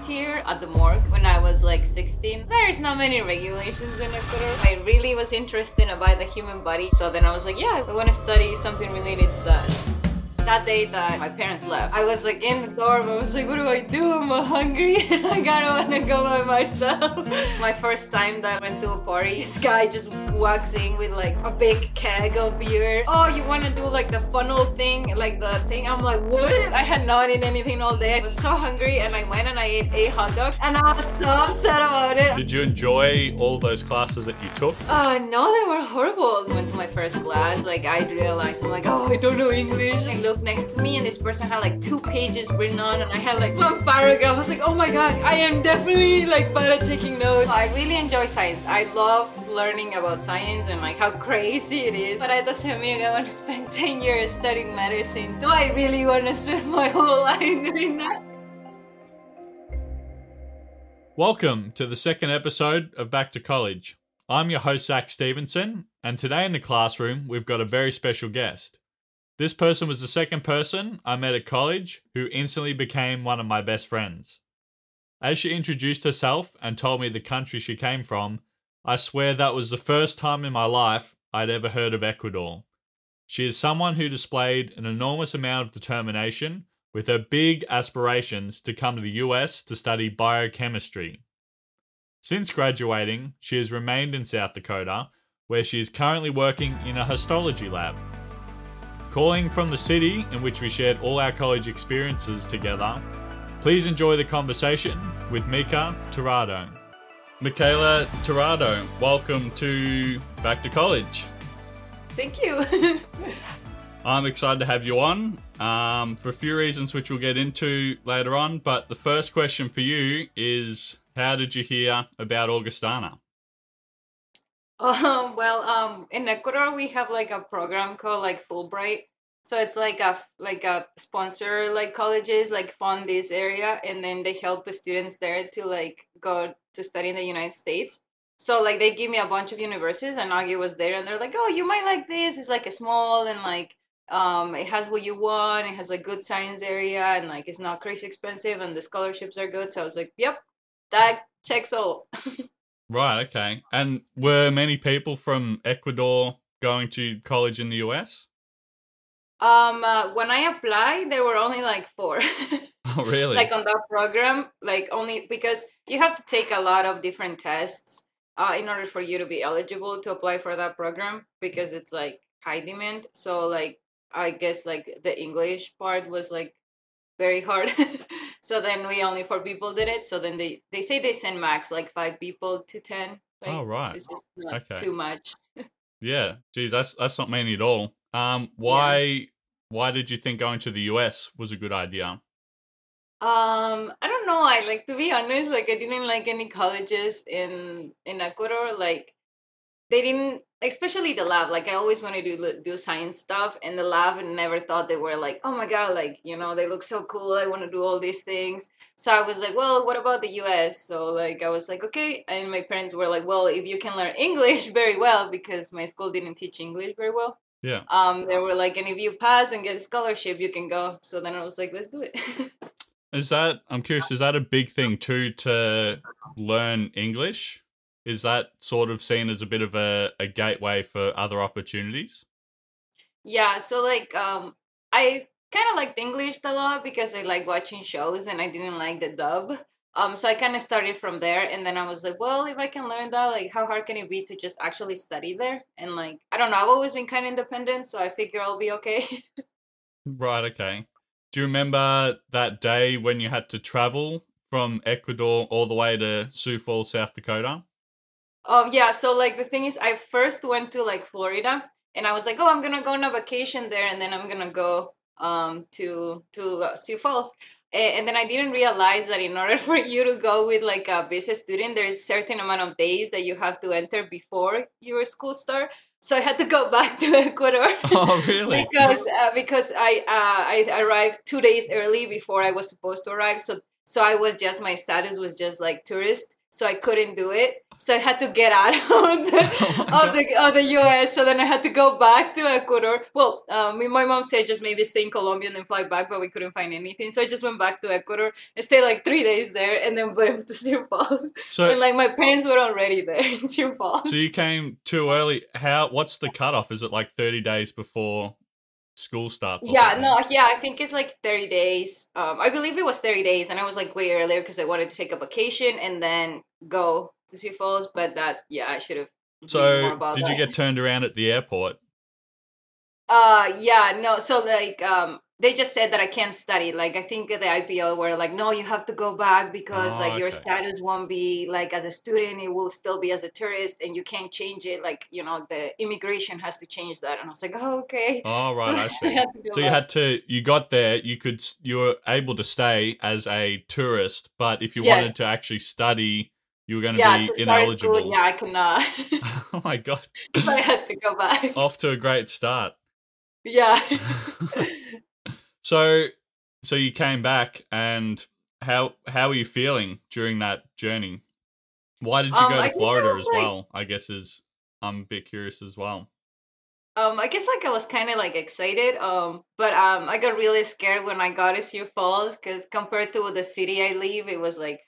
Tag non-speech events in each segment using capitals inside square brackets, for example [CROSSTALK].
volunteer at the morgue when I was like 16. There's not many regulations in Ecuador. I really was interested about the human body, so then I was like, yeah, I want to study something related to that that day that my parents left, I was like in the dorm. I was like, what do I do? I'm hungry [LAUGHS] and I kind of want to go by myself. [LAUGHS] my first time that I went to a party, this guy just walks in with like a big keg of beer. Oh, you want to do like the funnel thing, like the thing? I'm like, what? I had not eaten anything all day. I was so hungry and I went and I ate a hot dogs and I was so upset about it. Did you enjoy all those classes that you took? Oh, no, they were horrible. I went to my first class, like I realized, I'm like, oh, I don't know English. Next to me and this person had like two pages written on and I had like one paragraph. I was like, oh my god, I am definitely like bad at taking notes. I really enjoy science. I love learning about science and like how crazy it is. But that doesn't mean I want to spend [LAUGHS] 10 years studying medicine. Do I really want to spend my whole [LAUGHS] life doing that? Welcome to the second episode of Back to College. I'm your host, Zac Stevenson, and today in the classroom, we've got a very special guest. This person was the second person I met at college who instantly became one of my best friends. As she introduced herself and told me the country she came from, I swear that was the first time in my life I'd ever heard of Ecuador. She is someone who displayed an enormous amount of determination with her big aspirations to come to the US to study biochemistry. Since graduating, she has remained in South Dakota, where she is currently working in a histology lab. Calling from the city in which we shared all our college experiences together, please enjoy the conversation with Mica Tirado. Michaela Tirado, welcome to Back to College. Thank you. [LAUGHS] I'm excited to have you on um, for a few reasons, which we'll get into later on. But the first question for you is How did you hear about Augustana? Um, well, um, in Ecuador we have like a program called like Fulbright. So it's like a like a sponsor like colleges like fund this area and then they help the students there to like go to study in the United States. So like they give me a bunch of universities and Augie was there and they're like, oh, you might like this. It's like a small and like um it has what you want. It has like good science area and like it's not crazy expensive and the scholarships are good. So I was like, yep, that checks all. [LAUGHS] Right, okay. And were many people from Ecuador going to college in the US? Um, uh, when I applied, there were only like four. [LAUGHS] oh, really? like on that program, like only because you have to take a lot of different tests uh, in order for you to be eligible to apply for that program because it's like high demand. So like I guess like the English part was like very hard. [LAUGHS] so then we only four people did it. So then they they say they send max like five people to ten. Like, oh right, it's just not okay. too much. yeah, geez, that's that's not many at all. Um, why yeah. why did you think going to the US was a good idea? Um, I don't know. I like to be honest. Like I didn't like any colleges in in Ecuador. Like they didn't especially the lab like i always wanted to do, do science stuff and the lab and never thought they were like oh my god like you know they look so cool i want to do all these things. So i was like well what about the us so like i was like okay and my parents were like well if you can learn [LAUGHS] english very well because my school didn't teach english very well. Yeah. Um they were like and if you pass and get a scholarship you can go. So then i was like let's do it. [LAUGHS] Is that i'm curious is that a big thing too to learn english is that sort of seen as a bit of a, a gateway for other opportunities? Yeah, so like um I kind of liked English a lot because I like watching shows and I didn't like the dub. Um, so I kind of started from there, and then I was like, well, if I can learn that, like, how hard can it be to just actually study there? And like, I don't know, I've always been kind of independent, so I figure I'll be okay. [LAUGHS] right. Okay. Do you remember that day when you had to travel from Ecuador all the way to Sioux Falls, South Dakota? Oh yeah, so like the thing is, I first went to like Florida, and I was like, oh, I'm gonna go on a vacation there, and then I'm gonna go um to to uh, Sioux Falls. And then I didn't realize that in order [LAUGHS] for you to go with like a business student, there's a certain amount of days that you have to enter before your school start. So I had to go [LAUGHS] back to Ecuador. [LAUGHS] Oh, really? because uh, because I uh, I arrived two days early before I was supposed to arrive. So So I was just my status was just like tourist, so I couldn't do it. So I had to get out of the, [LAUGHS] Oh of the of the U.S. So then I had to go back to Ecuador. Well, um, my mom said just maybe stay in Colombia and then fly back, but we couldn't find anything. So I just went back to Ecuador and stayed like three days there, and then went to Sioux Falls. So, and like my parents were already there in Sioux Falls. so you came too early. How? What's the cutoff? Is it like thirty days before school starts? yeah, no, yeah, I think it's like 30 days. Um, I believe it was 30 days, and I was like way earlier because I wanted to take a vacation and then go to Sioux Falls. But that, yeah, I should have. So did you get turned around at the airport? Uh, yeah, no. So like, um, they just said that I can't study. Like, I think the IPO were like, no, you have to go back because Oh, like your okay. status won't be like as a student. It will still be as a tourist, and you can't change it. Like, you know, the immigration has to change that. And I was like, oh, okay. [LAUGHS] Oh right, So I see. had So you back. had to, you got there, you could, you were able to stay as a tourist, but if you Yes. wanted to actually study, you were going to yeah, be to ineligible. school, yeah, I cannot. [LAUGHS] oh my god, [LAUGHS] I had to go back. off to a great start. Yeah. So, so you came back, and how how were you feeling during that journey? Why did you Um, go to I Florida as like- well? I guess is I'm a bit curious as well. Um, I guess like I was kind of like excited. Um, but um, I got really scared when I got to Sioux Falls because compared to the city I live, it was like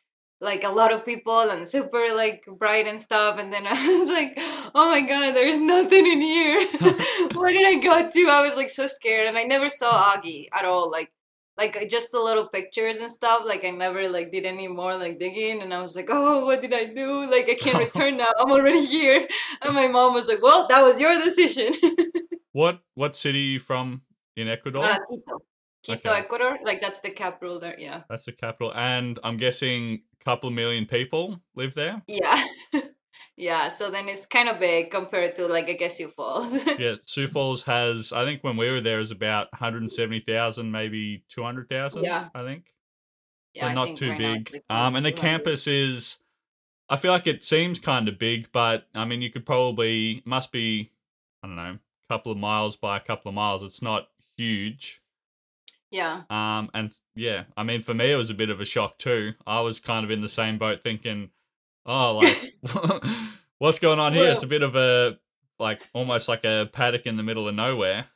like a lot of people and super like bright and stuff. And then [LAUGHS] I was like, oh my god, there's nothing in here. [LAUGHS] [LAUGHS] what did I go to? I was like so scared, and I never saw Augie at all. Like like uh, just the little pictures and stuff. Like I never like did any more like digging, and I was like, oh, what did I do? Like I can't return now. I'm already here. And my mom was like, well, that was your decision. What what city are you from in Ecuador? Uh, Quito. Quito, Okay. Ecuador. Like that's the capital there. Yeah. That's the capital, and I'm guessing couple of million people live there. Yeah. [LAUGHS] yeah. So then it's kind of big compared to like I guess Sioux Falls. Yeah, Sioux [LAUGHS] Falls has, I think when we were there, is about 170,000, maybe 200,000. Yeah. I think. yeah, so not too right big. like Um, and the campus is, I feel like it seems kind of big, but I mean, you could probably must be, I don't know, a couple of miles by a couple of miles. It's not huge. Yeah. Um, and yeah, I mean, for me, it was a bit of a shock too. I was kind of in the same boat, thinking, oh, like, [LAUGHS] [LAUGHS] what's going on here? It's a bit of a like almost like a paddock in the middle of nowhere.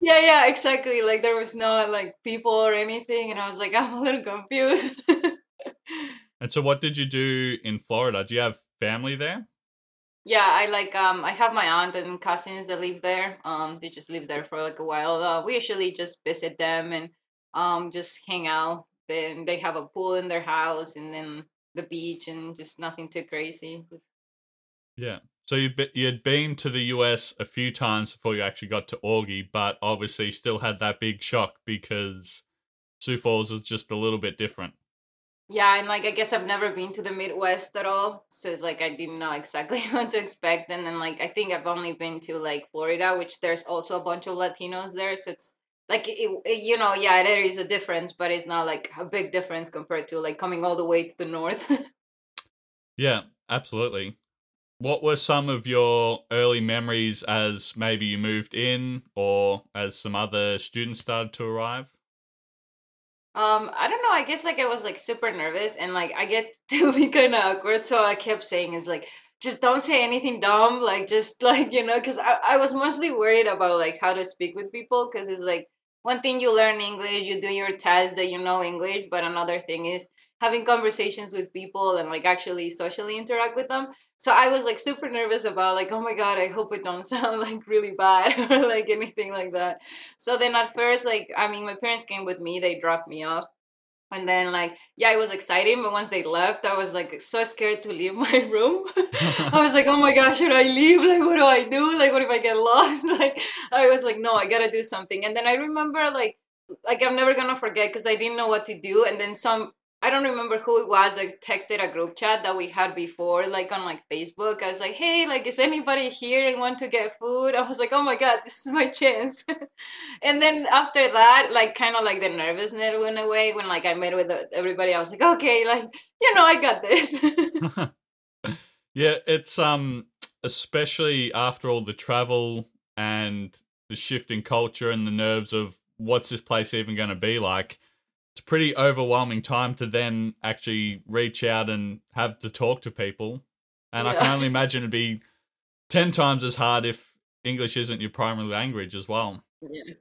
Yeah, yeah, exactly. Like there was no like people or anything, and I was like, [LAUGHS] I'm a little confused. And so, what did you do in Florida? Do you have family there? yeah, I like um I have my aunt and cousins that live there. Um, they just live there for like a while. Uh, we usually just visit them and um just hang out. Then they have a pool in their house, and then the beach, and just nothing too crazy. Just Yeah. So you be- you had been to the US a few times before you actually got to Augie, but obviously still had that big shock because Sioux Falls is just a little bit different. Yeah, and like I guess I've never been to the Midwest at all, so it's like I didn't know exactly [LAUGHS] what to expect. And then like I think I've only been to like Florida, which there's also a bunch of Latinos there, so it's like it, it- you know, yeah, there is a difference, but it's not like a big difference compared to like coming all the way to the north. [LAUGHS] Yeah, absolutely. What were some of your early memories as maybe you moved in or as some other students started to arrive? Um, I don't know. I guess like I was like super nervous and like I get [LAUGHS] to be kind of awkward, so I kept saying is like just don't say anything dumb, like just [LAUGHS] like you know, because I I was mostly worried about like how to speak with people, because it's like one thing you learn English, you do your test that you know English, but another thing is having conversations with people and like actually socially interact with them. So I was like super nervous about like, oh my god, I hope it don't [LAUGHS] sound like really bad or like anything like that. So then at first, like, I mean, my parents came with me, they dropped me off. And then, like, yeah, it was exciting, but once they left, I was like so scared to leave [LAUGHS] my room. I was like, oh my gosh, should I leave? Like, what do I do? Like, what if I get lost? [LAUGHS] Like, I was like, no, I gotta do something. And then I remember, like, like I'm never gonna forget because I didn't know what to do. And then some, I don't remember who it was that texted a group chat that we had before, like on like Facebook. I was like, hey, like, is anybody here and want to get food? I was like, oh my god, this is my [LAUGHS] chance. and then after that, like, kind of like the nervousness went away when like I met with everybody. I was like, okay, like, you know, I got this. [LAUGHS] yeah, it's um especially after all the travel and the shift in culture and the nerves of what's this place even going to be like. It's a pretty overwhelming time to then actually reach out and have to talk to people. And I can only imagine it'd be 10 times as hard if English isn't your primary language as well. Yeah.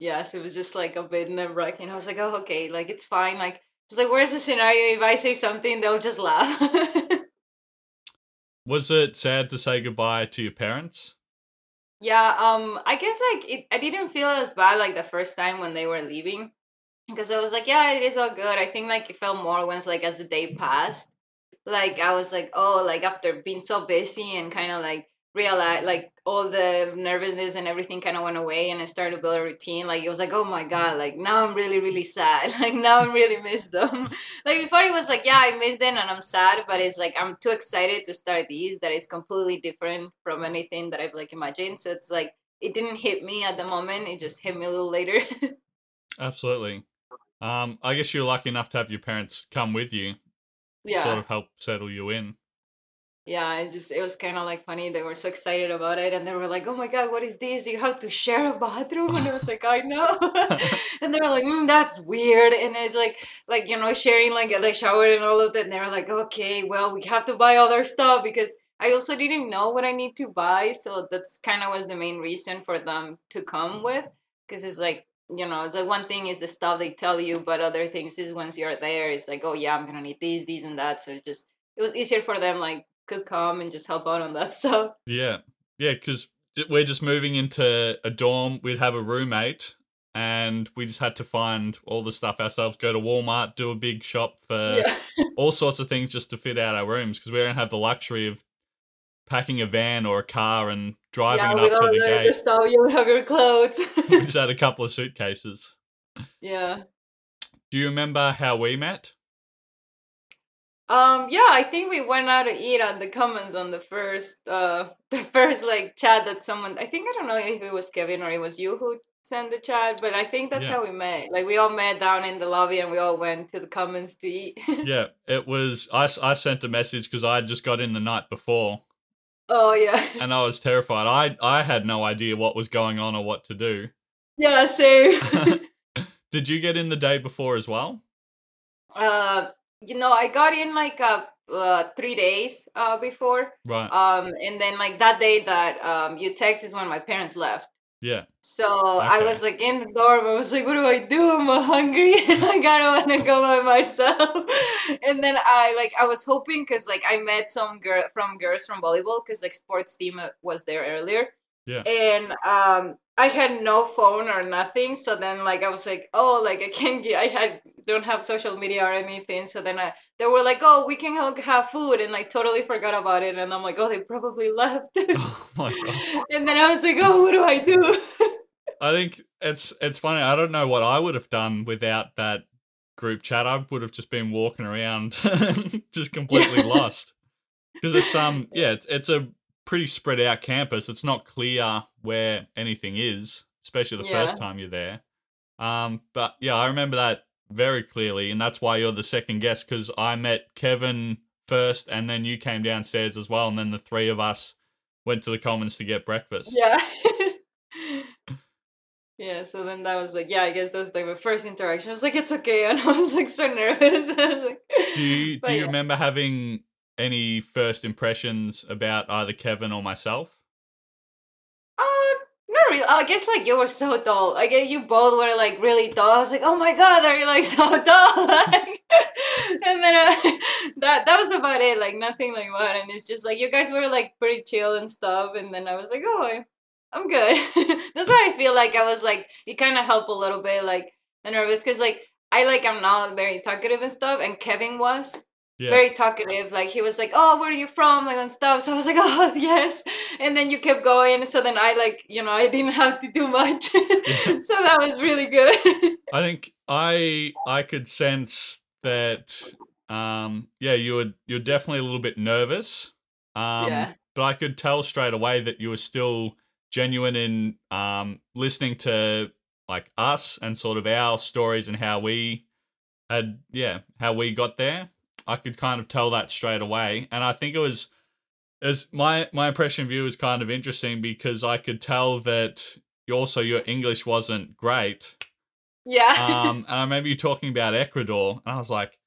Yeah, so it was just like a bit nerve wracking. I was like, oh, okay, like it's fine. Like, just like, where's the scenario? If I say something, they'll just laugh. [LAUGHS] Was it sad to say goodbye to your parents? yeah, um, I guess like it, I didn't feel as bad like the first time when they were leaving because I was like, yeah, it is all good. I think like it felt more once like as the day passed. Like I was like, oh, like after being so busy and kind of like realize like all the nervousness and everything kind of went away and I started to build a routine. Like it was like, oh my god, like now I'm really really sad. [LAUGHS] Like now I really miss them. [LAUGHS] like before it was like, yeah, I miss them and I'm sad, but it's like I'm too excited to start these that is completely different from anything that I've like imagined. So it's like it didn't hit me at the moment. It just hit me a little later. [LAUGHS] Absolutely. Um, I guess you're lucky enough to have your parents come with you, yeah. sort of help settle you in. yeah it just it was kind of like funny they were so excited about it and they were like oh my god what is this? You have to share a bathroom? And i was like i know. [LAUGHS] [LAUGHS] And they were like mm, that's weird. And it's like like you know sharing like the shower and all of that and they were like okay well we have to buy other stuff because i also didn't know what i need to buy. So that's kind of was the main reason for them to come with because it's like you know it's like one thing is the stuff they tell you but other things is once you're there it's like oh yeah i'm gonna need these these and that so it just it was easier for them like could come and just help out on that [LAUGHS] stuff Yeah, yeah, because we're just moving into a dorm. We'd have a roommate, and we just had to find all the stuff ourselves. Go to Walmart, do a big shop for yeah [LAUGHS] all sorts of things just to fit out our rooms because we don't have the luxury of packing a van or a car and driving with up to the, the the gate. you have [LAUGHS] your clothes [LAUGHS] we just had a couple of suitcases. yeah Do you remember how we met? Um, yeah, I think we went out to eat at the Commons on the first, uh, [LAUGHS] the first like chat that someone. I think I don't know if it was Kevin or it was you who sent the chat, but I think that's Yeah. how we met. Like we all met down in the lobby and we all went to the Commons to eat. Yeah, it was. I I sent a message because I had just got in the night before oh yeah, [LAUGHS] and I was terrified. I I had no idea what was going on or what to do. yeah, same. [LAUGHS] [LAUGHS] Did you get in the day before as well? uh, you know, I got in like uh, uh three days uh before. Right. Um, and then like that day that um you text is when my parents left. Yeah. So I was like in the dorm. I was like, "What do I do? I'm hungry, [LAUGHS] and like I don't want to go by myself." [LAUGHS] and then I like I was hoping because like I met some girl from girls from volleyball because like sports team uh, was there earlier. Yeah. And um, I had no phone or nothing. So then like I was like, "Oh, like I can't get. I had don't have social media or anything." So then I they were like, "Oh, we can have food," and I totally forgot about it. And I'm like, "Oh, they probably left." [LAUGHS] Oh [LAUGHS] my god. and then I was like, "Oh, what do I do?" I think it's it's funny. I don't know what I would have done without that group chat. I would have just been walking around, [LAUGHS] just completely lost. Because it's um yeah, it's, it's a pretty spread out campus. It's not clear where anything is, especially the first time you're there. Um, but yeah, I remember that very clearly, and that's why you're the second guest because I met Kevin first, and then you came downstairs as well, and then the three of us went to the Commons to get breakfast. Yeah. [LAUGHS] yeah, so then that was like, yeah, I guess that was like my first interaction. I was like, it's okay. [LAUGHS] And I was like so nervous. [LAUGHS] Was like, Do you But do you yeah. remember having any first impressions about either Kevin or myself? Uh, not really. I guess like you were so dull. I guess you both were like really dull. I was like, oh my god, are you like [LAUGHS] so dull. [LAUGHS] Like, and then uh, [LAUGHS] that that was about it. Like nothing like that. And it's just like you guys were like pretty chill and stuff. And then I was like, oh, I'm good. That's why I feel like I was like it kind of helped a little bit. Like the nervous because like I like I'm not very talkative and stuff, and Kevin was Yeah. very talkative. Like he was like, "Oh, where are you from?" Like and stuff. So I was like, [LAUGHS] "Oh, yes." And then you kept going. So then I like, you know, I didn't have to do much. [LAUGHS] so that was really good. I think I I could sense that um yeah, you were you're definitely a little bit nervous. Um Yeah. but I could tell straight away that you were still genuine in um listening to like us and sort of our stories and how we had yeah, how we got there. I could kind of tell that straight away. And I think it was as my my impression of you was kind of interesting because I could tell that you also your English wasn't great. Yeah. Um, [LAUGHS] and I remember you talking about Ecuador, and I was like,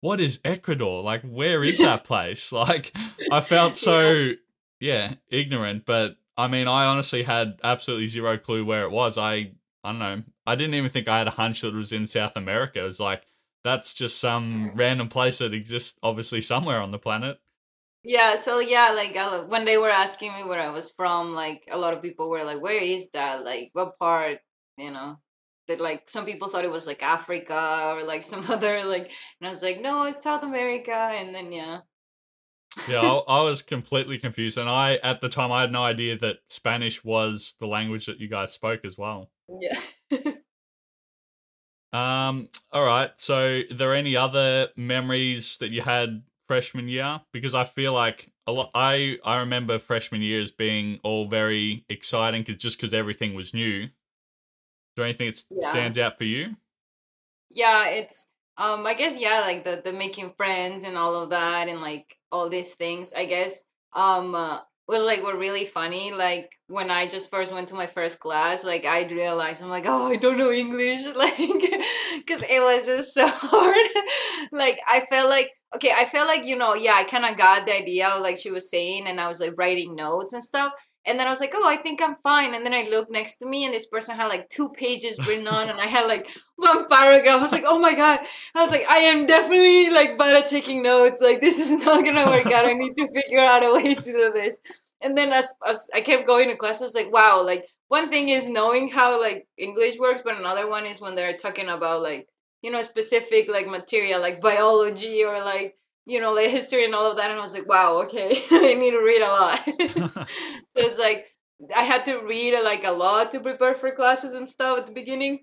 "What is Ecuador? Like, where is that [LAUGHS] place?" [LAUGHS] Like, I felt so yeah ignorant, but I mean, I honestly had absolutely zero clue where it was. I I don't know. I didn't even think I had a hunch that it was in South America. It was like that's just some random place that exists, obviously somewhere on the planet. Yeah, so yeah, like uh, when they were asking me where I was from, like a lot of people were like, "Where is that? Like, what part?" You know, that like some people thought it was like Africa or like some [LAUGHS] other like, and I was like, "No, it's South America." And then yeah, yeah, I, [LAUGHS] I was completely confused, and I at the time I had no idea that Spanish was the language that you guys spoke as well. yeah. [LAUGHS] Um, all right. So, are there any other memories that you had freshman year? Because I feel like a lot. I I remember freshman year as being all very exciting because just because everything was new. Is there anything that Yeah. stands out for you? yeah it's um i guess yeah like the the making friends and all of that and like all these things i guess um uh, was like were really funny like when i just first went to my first class like i realized i'm like oh i don't know english [LAUGHS] like because it was just so [LAUGHS] hard. Like i felt like okay i felt like you know yeah i kind of got the idea of like she was saying and i was like writing notes and stuff and then I was like, oh, I think I'm fine. And then I looked next to me, and this person had like two pages written on, and I had like one paragraph. I was like, oh my god. I was like, I am definitely like bad at taking notes. Like this is [LAUGHS] not gonna work out. I need to figure out a way to do this. And then as as I kept going to class, I was like, wow. Like one thing is knowing how like English works, but another one is when they're talking about like you know specific like material like biology or like you know like history and all of that. And I was like, wow, okay, [LAUGHS] I need to read a lot. [LAUGHS] so it's like I had to read uh, like a lot to prepare for classes and stuff at the beginning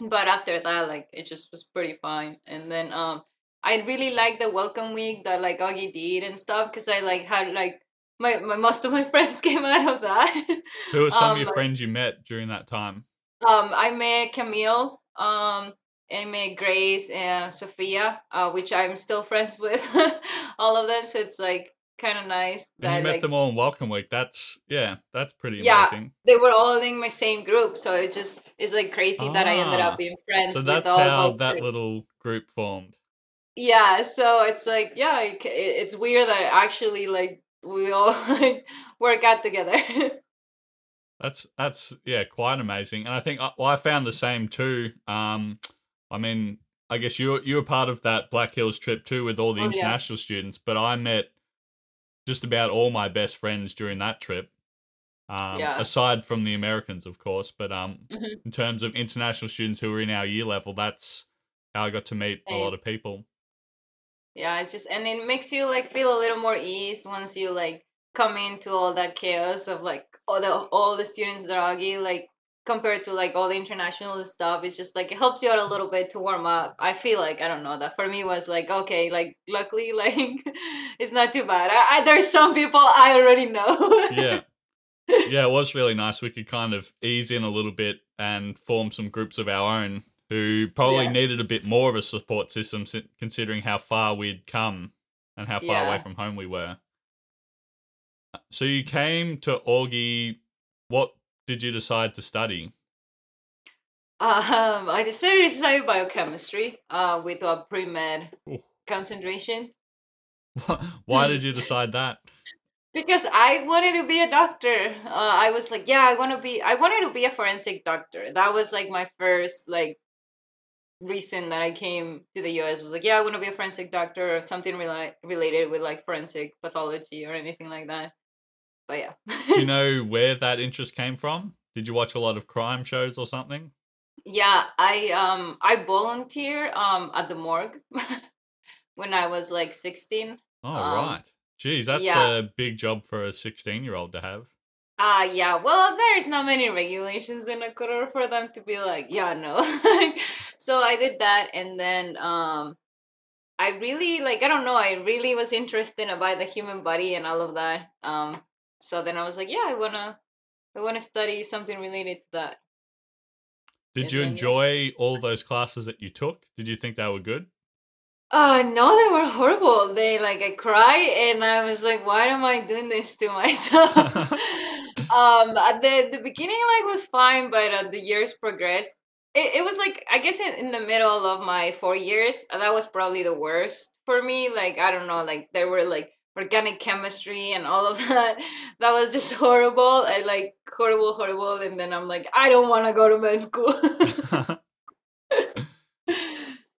but after that like it just was pretty fine and then um i really liked the welcome week that like augie did and stuff because i like had like my, my most of my [LAUGHS] friends came out of that Who are some of Um, your friends you met during that time? um i met camille um Met Grace and Sophia, uh, which I'm still friends with, [LAUGHS] all of them. So it's like kind of nice And that you met like them all in Welcome Week. That's yeah, that's pretty Yeah. amazing. they were all in my same group. So it just is like crazy that I ended Ah, up being friends So with that's all how that groups. little group formed. yeah so it's like yeah it, it's weird that actually like we all [LAUGHS] like work out together [LAUGHS] That's that's yeah, quite amazing. And I think I- well, I found the same too. Um, I mean, I guess you you were part of that Black Hills trip too with all the Oh, yeah. international students, but I met just about all my best friends during that trip. Um, Yeah. aside from the Americans, of course, but um, Mhm. in terms of international students who were in our year level, that's how I got to meet a lot of people. yeah it's just and it makes you like feel a little more ease once you like come into all that chaos of like all the all the students that are Augie, like compared to like all the international stuff it's just like it helps you out a little bit to warm up. I feel like i don't know that for me was like okay like luckily [LAUGHS] like it's not too bad. I, I there's some people i already know. Yeah. [LAUGHS] Yeah it was really nice. We could kind of ease in a little bit and form some groups of our own who probably Yeah. needed a bit more of a support system considering how far we'd come and how far away from home we were. So you came to augie what did you decide to study Um, I decided to study biochemistry uh, with a pre med concentration why did you [LAUGHS] decide that because I wanted to be a doctor. Uh, I was like, yeah, I want to be. I wanted to be a forensic doctor. That was like my first like reason that I came to the U.S. Was like, yeah, I want to be a forensic doctor or something rela- related with like forensic pathology or anything like that. But yeah, do you [LAUGHS] know where that interest came from did you watch a lot of crime shows or something Yeah, I um I volunteer um at the morgue [LAUGHS] when I was like 16. oh Um, right Geez, that's yeah. a big job for a 16 year old to have Ah, yeah. Well, there's not many regulations in Ecuador for them to be like, yeah, no. [LAUGHS] so I did that, and then um, I really like. I don't know. I really was interested about the human body and all of that. Um, so then I was like, yeah, I wanna, I wanna study something related to that. Did And you then, enjoy all those classes that you took? Did you think they were good? Uh no, they were horrible. They like I cry and I was like, why am I doing this to [LAUGHS] myself? [LAUGHS] um at the the beginning like was fine, but uh, the years progressed. it, it was like I guess in, in the middle of my four years, that was probably the worst for me. Like I don't know, like there were like organic chemistry and all of [LAUGHS] that. That was just horrible. I like horrible, horrible. And then I'm like, I don't want to go to med school. [LAUGHS]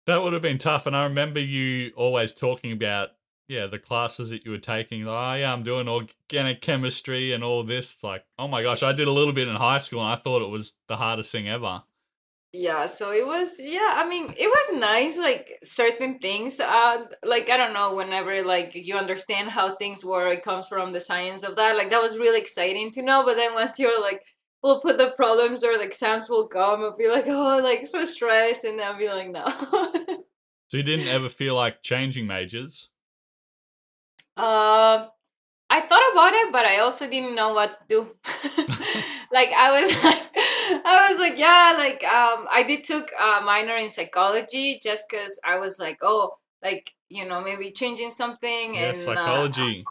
that would have been tough. And I remember you always talking about yeah the classes that you were taking. Like, oh yeah, I'm doing organic chemistry and all this. Like, oh my gosh, I did a little bit in high school and I thought it was the hardest thing ever yeah so it was yeah i mean it was nice like certain things uh like i don't know whenever like you understand how things work it comes from the science of that like that was really exciting to know but then once you're like we'll put the problems or the exams will come and be like oh like so stressed and i'll be like no [LAUGHS] so you didn't ever feel like changing majors um I thought about it, but I also didn't know what to do. [LAUGHS] [LAUGHS] like I was like, I was like, yeah, like um, I did took a minor in psychology just because I was like, oh, like you know, maybe changing something yeah, and psychology.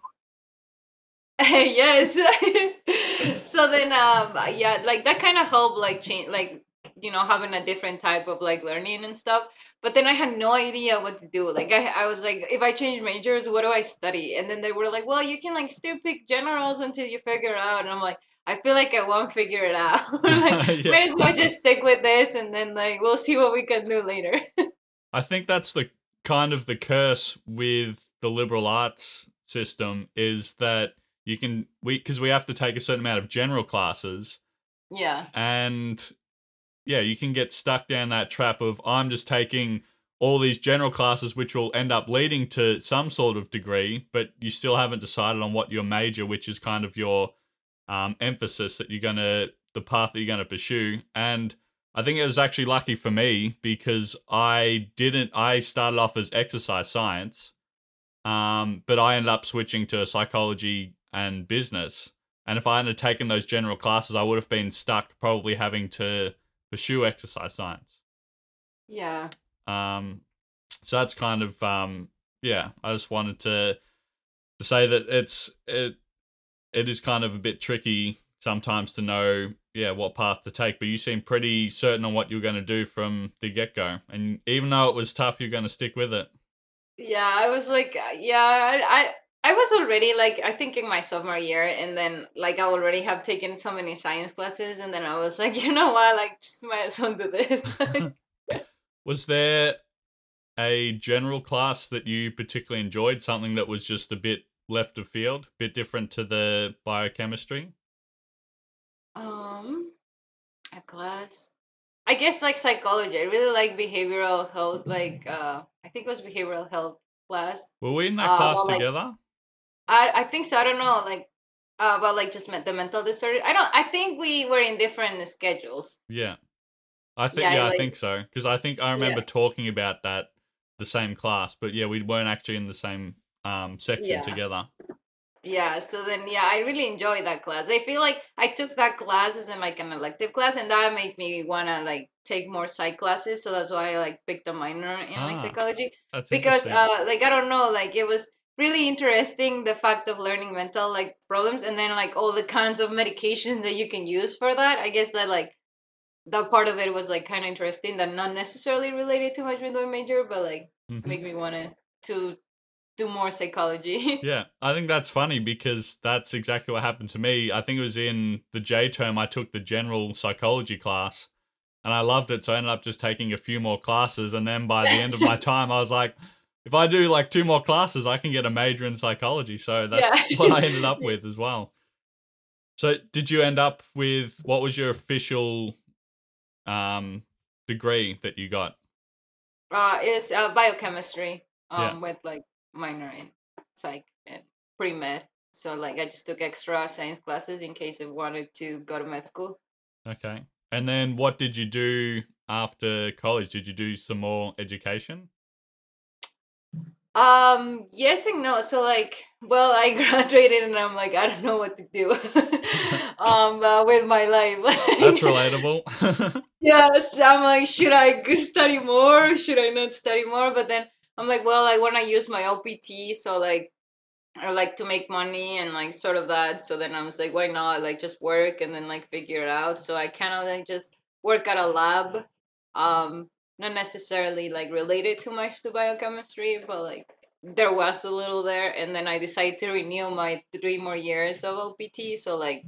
Uh, [LAUGHS] yes. [LAUGHS] so then, um, yeah, like that kind of helped, like change, like you know having a different type of like learning and stuff but then i had no idea what to do like i, I was like if i change majors what do i study and then they were like well you can like still pick generals until you figure out and i'm like i feel like i won't figure it out. [LAUGHS] [LAUGHS] Like yeah. might as well just stick with this and then like we'll see what we can do later. [LAUGHS] I think that's the kind of the curse with the liberal arts system is that you can we because we have to take a certain amount of general classes. Yeah. And yeah, you can get stuck down that trap of I'm just taking all these general classes which will end up leading to some sort of degree, but you still haven't decided on what your major, which is kind of your um, emphasis that you're gonna the path that you're gonna pursue. And I think it was actually lucky for me because I didn't I started off as exercise science. Um, but I ended up switching to psychology and business. And if I hadn't taken those general classes, I would have been stuck probably having to pursue exercise science. Yeah. Um, so that's kind of um, yeah. I just wanted to to say that it's it it is kind of a bit tricky sometimes to know yeah what path to take but you seem pretty certain on what you're going to do from the get-go and even though it was tough you're going to stick with it yeah i was like uh, yeah i I was already like I think in my sophomore year, and then like I already have taken so many science classes, and then I was like, [LAUGHS] you know what, like just might as well do this. [LAUGHS] was there a general class that you particularly enjoyed? Something that was just a bit left of field, a bit different to the biochemistry? Um, a class. I guess like psychology. I really like behavioral health. [LAUGHS] Like uh, I think it was behavioral health class. Were we in that uh, class well, together? Like, I I think so. I don't know, like uh, about like just the mental disorder. I don't. I think we were in different schedules. Yeah, I think yeah, yeah like, I think so because I think I remember yeah. talking about that the same class, but yeah, we weren't actually in the same um section yeah. together. Yeah, so then yeah, I really enjoyed that class. I feel like I took that class as in like an elective class, and that made me wanna like take more psych classes. So that's why I like picked a minor in ah, like psychology because uh like I don't know like it was really interesting the fact of learning mental like problems and then like all the kinds of medication that you can use for that i guess that like that part of it was like kind of interesting that not necessarily related too much with my major but like mm-hmm. make me wanna to do more psychology [LAUGHS] yeah i think that's funny because that's exactly what happened to me i think it was in the j term i took the general psychology class and i loved it so i ended up just taking a few more classes and then by the end of my [LAUGHS] time i was like if I do like two more classes, I can get a major in psychology. So that's yeah. [LAUGHS] what I ended up with as well. So did you end up with what was your official um degree that you got? Uh it's uh, biochemistry um yeah. with like minor in psych and pre-med. So like I just took extra science classes in case I wanted to go to med school. Okay. And then what did you do after college? Did you do some more education? Um, yes and no. So like, well, I [LAUGHS] graduated and I'm like, I don't know what to do [LAUGHS] um uh, with my life. That's [LAUGHS] relatable. yes, I'm like, should I study more? Should I not study more? But then I'm like, well, I want to use my OPT, so like I like to make money and like sort of that. So then I was like, why not? Like just work and then like figure it out. So I kind of like just work at a lab Um, not necessarily like related too much to biochemistry, but like there was a little there. And then I decided to renew my three more years of OPT. So like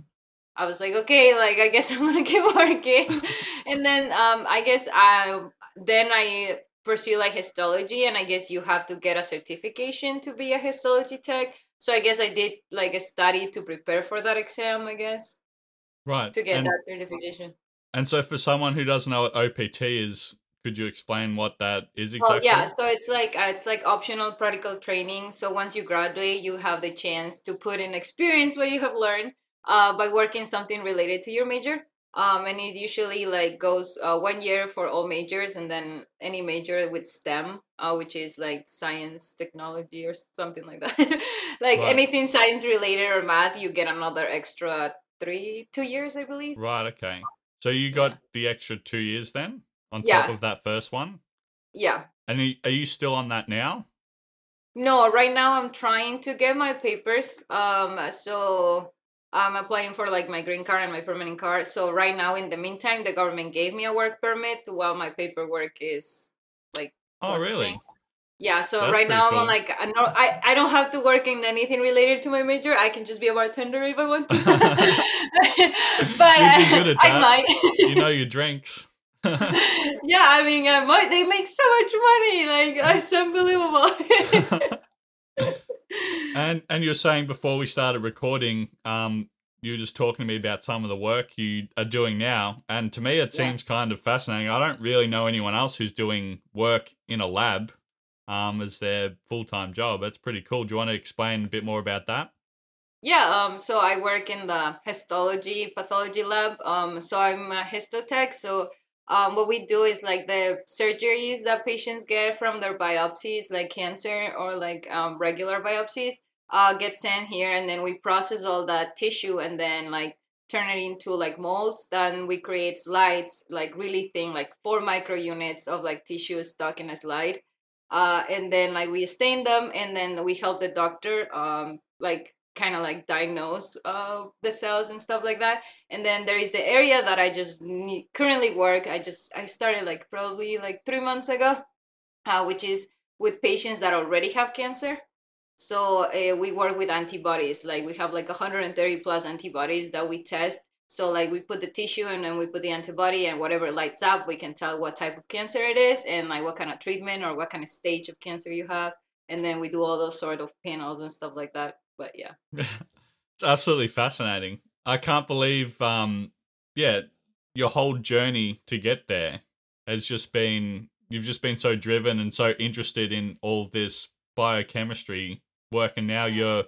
I was like, okay, like I guess [LAUGHS] I'm gonna keep working. [LAUGHS] and then um I guess I then I pursue like histology and I guess you have to get a certification to be a histology tech. So I guess I did like a study to prepare for that exam, I guess. Right. To get and, that certification. And so for someone who doesn't know what OPT is, could you explain what that is exactly? Well, yeah, so it's like uh, it's like optional practical training. So once you graduate, you have the chance to put in experience what you have learned uh, by working something related to your major. Um, and it usually like goes uh, one year for all majors, and then any major with STEM, uh, which is like science, technology, or something like that. [LAUGHS] like Right. anything science related or math, you get another extra three, two years, I believe. Right. Okay. So you got the extra two years then on top Yeah. of that first one, Yeah. and are you still on that now? No, right now I'm trying to get my papers. Um, so I'm applying for like my green card and my permanent card. So right now, in the meantime, the government gave me a work permit while my paperwork is like Oh, really? Yeah, so That's right now cool. I'm like I know I, I don't have to work in anything related to my major. I can just be a bartender if I want to. [LAUGHS] but You'd be good at I that. might. you know your drinks. [LAUGHS] yeah, I mean, I might. They make so much money. Like [LAUGHS] it's unbelievable. And and you're saying before we started recording, um, you were just talking to me about some of the work you are doing now, and to me it Yeah. seems kind of fascinating. I don't really know anyone else who's doing work in a lab, um, as their full time job. That's pretty cool. Do you want to explain a bit more about that? Yeah, um, so I work in the histology pathology lab. Um, so I'm a histotech. So um, what we do is like the surgeries that patients get from their biopsies, like cancer or like um, regular biopsies, uh, get sent here, and then we process all that tissue and then like turn it into like molds. Then we create slides, like really thin, like four micro units of like tissue stuck in a slide. Uh, and then like we stain them, and then we help the doctor um, like kind of like diagnose uh, the cells and stuff like that. And then there is the area that i just need, currently work i just i started like probably like three months ago uh, which is with patients that already have cancer. So uh, we work with antibodies like we have like 130 plus antibodies that we test. So like we put the tissue and then we put the antibody and whatever lights up we can tell what type of cancer it is and like what kind of treatment or what kind of stage of cancer you have. And then we do all those sort of panels and stuff like that but yeah [LAUGHS] it's absolutely fascinating. I can't believe, um, yeah, your whole journey to get there has just been you've just been so driven and so interested in all this biochemistry work, and now you're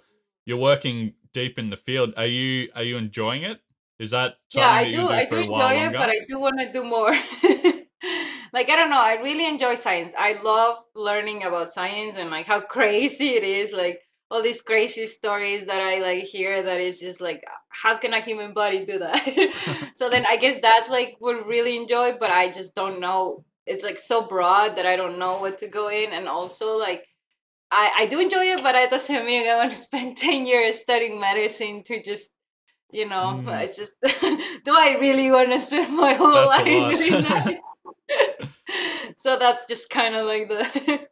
you're working deep in the field. Are you are you enjoying it? Is that yeah, I that do. I do enjoy it, but I do want to do more. [LAUGHS] like I don't know. I really enjoy science. I love learning about science and like how [LAUGHS] crazy it is. Like all these crazy stories that I like hear. That is just like, how can a human body do that? [LAUGHS] so then I [LAUGHS] guess that's like what really enjoy. But I just don't know. It's like so broad that I don't know what to go in. And also like. I, I do enjoy it, but it doesn't mean I want to [LAUGHS] spend 10 years studying medicine to just you know Mm. it's just do i really want to spend my whole That's life doing that so that's just kind of like the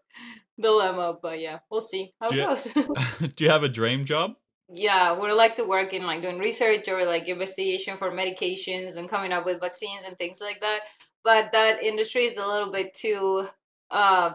dilemma but yeah we'll see how Do it you- goes [LAUGHS] do you have a dream job? yeah would like to work in like doing research or like investigation for medications and coming up with vaccines and things like that but that industry is a little bit too uh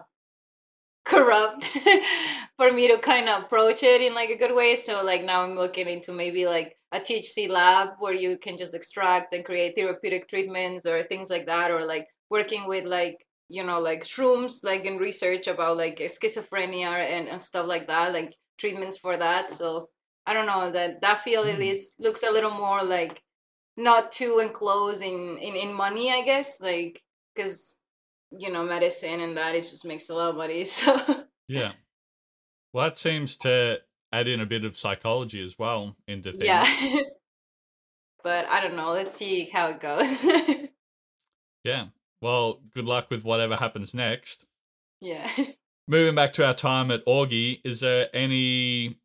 corrupt [LAUGHS] for me to kind of approach it in like a good way so like now i'm looking into maybe like a thc lab where you can just extract and create therapeutic treatments or things like that or like working with like you know like shrooms like in research about like schizophrenia and, and stuff like that like treatments for that so i don't know that that field at Mm. least looks a little more like not too enclosed in in, in money i guess like because you know medicine and that it just makes a lot of money [LAUGHS] so Yeah. Well, that seems to add in a bit of psychology as well into things. yeah [LAUGHS] but i don't know let's see how it goes [LAUGHS] Yeah. Well, good luck with whatever happens next. yeah [LAUGHS] Moving back to our time at Augie, is there any,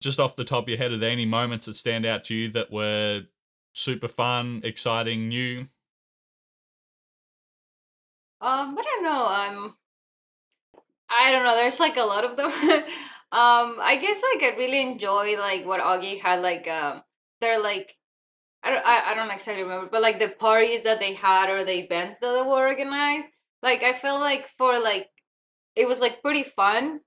just off the top of your head, are there any moments that stand out to you that were super fun, exciting, new? Um, I don't know. Um, I don't know. There's like a lot of them. [LAUGHS] um, I guess like I really enjoy like what Augie had. Like, um, they're like, I don't, I, I don't exactly remember, but like the parties that they had or the events that they were organized. Like, I feel like for like, it was like pretty fun.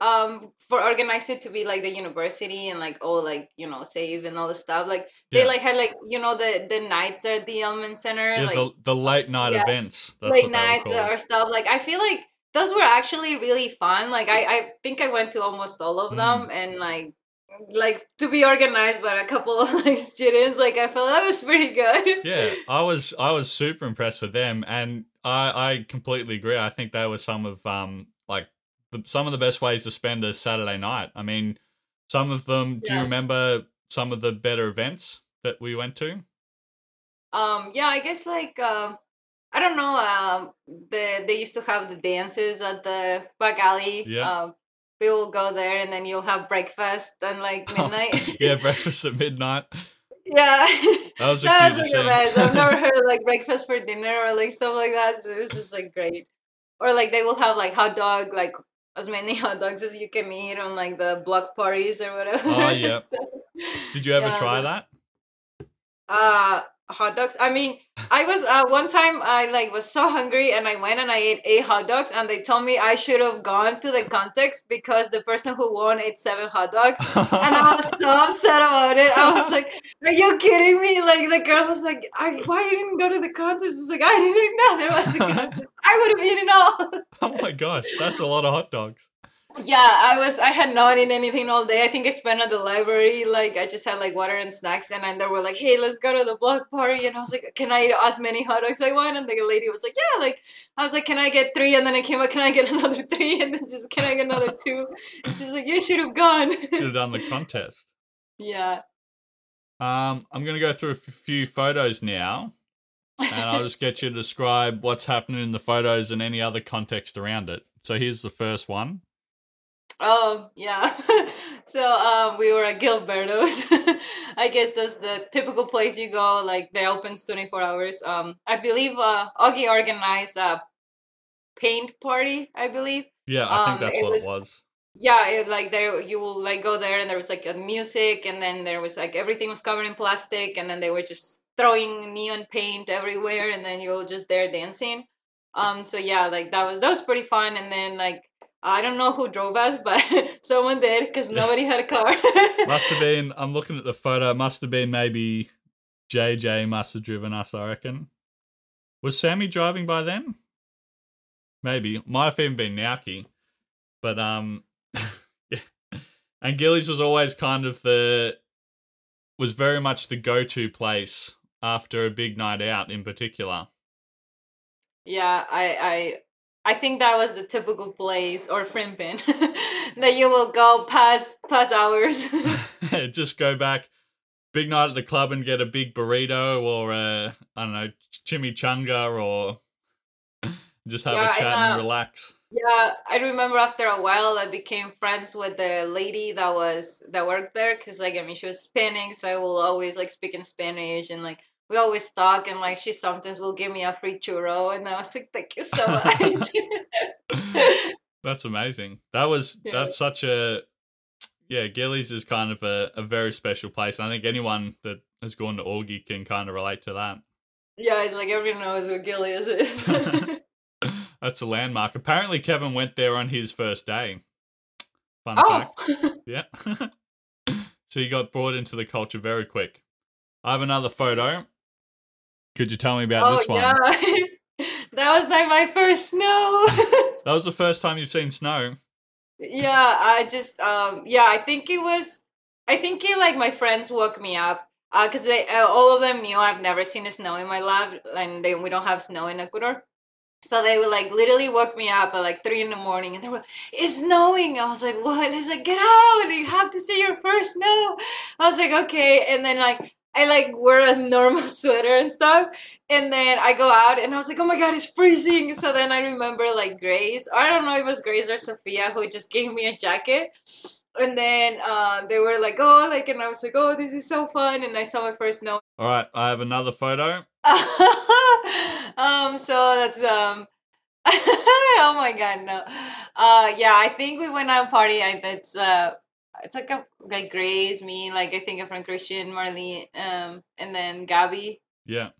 Um, for organize it to be like the university and like all like you know save and all the stuff. Like they Yeah. like had like you know the the nights at the Elmen Center. Yeah, like, the, the late night yeah, events. That's late nights or stuff like i feel like those were actually really fun like i i think i went to almost all of Mm. them and like like to be organized by a couple of [LAUGHS] like students like i felt that was pretty good yeah, I was I was super impressed with them, and I I completely agree. I think they were some of um like the, some of the best ways to spend a Saturday night. I mean, some of them. Do you remember some of the better events that we went to? um yeah i guess like um i don't know um the they used to have the dances at the back alley Yeah. um we will go there and then you'll have breakfast and like [LAUGHS] midnight [LAUGHS] yeah, breakfast at midnight. yeah That was [LAUGHS] a that was like. I've never heard like breakfast for dinner or like stuff like that. So it was just like great. Or like they will have like hot dog, like as many hot dogs as you can eat on like the block parties or whatever. Oh, yeah. So, Did you ever yeah, try that? uh hot dogs. I mean, I was uh one time I like was so hungry and I went and I ate eight hot dogs and they told me I should have gone to the context because the person who won ate seven hot dogs. And I was so [LAUGHS] upset about it. I was like, "Are you kidding me?" Like the girl was like, "Why you didn't go to the contest?" It's like I didn't know there was a [LAUGHS] contest. I would have eaten all. oh my gosh, that's a lot of hot dogs. Yeah, I was. I had not eaten anything all day. I think I spent at the library. Like I just had like water and snacks, and then they were like, "Hey, let's go to the block party." And I was like, "Can I eat as many hot dogs I want?" And the lady was like, "Yeah." Like I was like, "Can I get three? And then I came up, [LAUGHS] "Can I get another three? And then just, "Can I get another two? And she's like, "You should have gone." Should have done the [LAUGHS] contest. yeah. Um, I'm gonna go through a f- few photos now, and I'll just get you to describe what's happening in the photos and any other context around it. So here's the first one. Oh yeah. [LAUGHS] so um we were at Gilberto's. [LAUGHS] I guess that's the typical place you go, like they opens twenty four hours. Um I believe uh Augie organized a paint party, I believe. Yeah, I think Um, that's it what was- it was. Yeah, it, like there you will like go there and there was like a music and then there was like everything was covered in plastic and then they were just throwing neon paint everywhere and then you were just there dancing. Um so yeah, like that was that was pretty fun and then like I don't know who drove us, but [LAUGHS] someone did because nobody had a car. [LAUGHS] Must have been. I'm looking at the photo. Must have been maybe JJ must have driven us. I reckon. Was Sammy driving by then? Maybe. Might have even been Naoki. But um, yeah. [LAUGHS] And Gillies was always kind of the was very much the go-to place after a big night out in particular. yeah, I I I think that was the typical place or Fryn' Pan [LAUGHS] that you will go past past hours. [LAUGHS] [LAUGHS] Just go back, big night at the club and get a big burrito or a I don't know chimichanga or just have Yeah, a chat and, and uh, relax. Yeah, I remember after a while I became friends with the lady that was that worked there because like I mean she was Spanish, so I will always like speak in Spanish and like we always talk and like she sometimes will give me a free churro and I was like thank you so [LAUGHS] much. That's amazing. That was Yeah. that's such a yeah. Gillies is kind of a, a very special place. I think anyone that has gone to Augie can kind of relate to that. yeah, it's like everyone knows what Gillies is. [LAUGHS] [LAUGHS] That's a landmark. Apparently, Kevin went there on his first day. Fun oh, fact. Yeah. so he got brought into the culture very quick. I have another photo. Could you tell me about oh this one? yeah, [LAUGHS] that was like my first snow. [LAUGHS] That was the first time you've seen snow. yeah i just um yeah i think it was i think it like my friends woke me up uh because they uh, all of them knew i've never seen a snow in my lab and they, we don't have snow in ecuador. So they would like literally woke me up at like three in the morning and they were it's snowing. I was like what? He's like get out! You have to see your first snow. I was like okay. And then like I like wear a normal [LAUGHS] sweater and stuff, and then I go out and I was like, oh my god, it's freezing. So then I remember like Grace, I don't know if it was Grace or Sophia who just gave me a jacket. And then uh, they were like, oh, like, and I was like, oh, this is so fun. And I saw my first snow. All right, I have another photo. [LAUGHS] um, so that's um, [LAUGHS] oh my god, no. Uh, yeah, I think we went out party. I that's uh, it's like a like Grace, me, like I think a friend Christian, Marlene, um, and then Gabby. Yeah.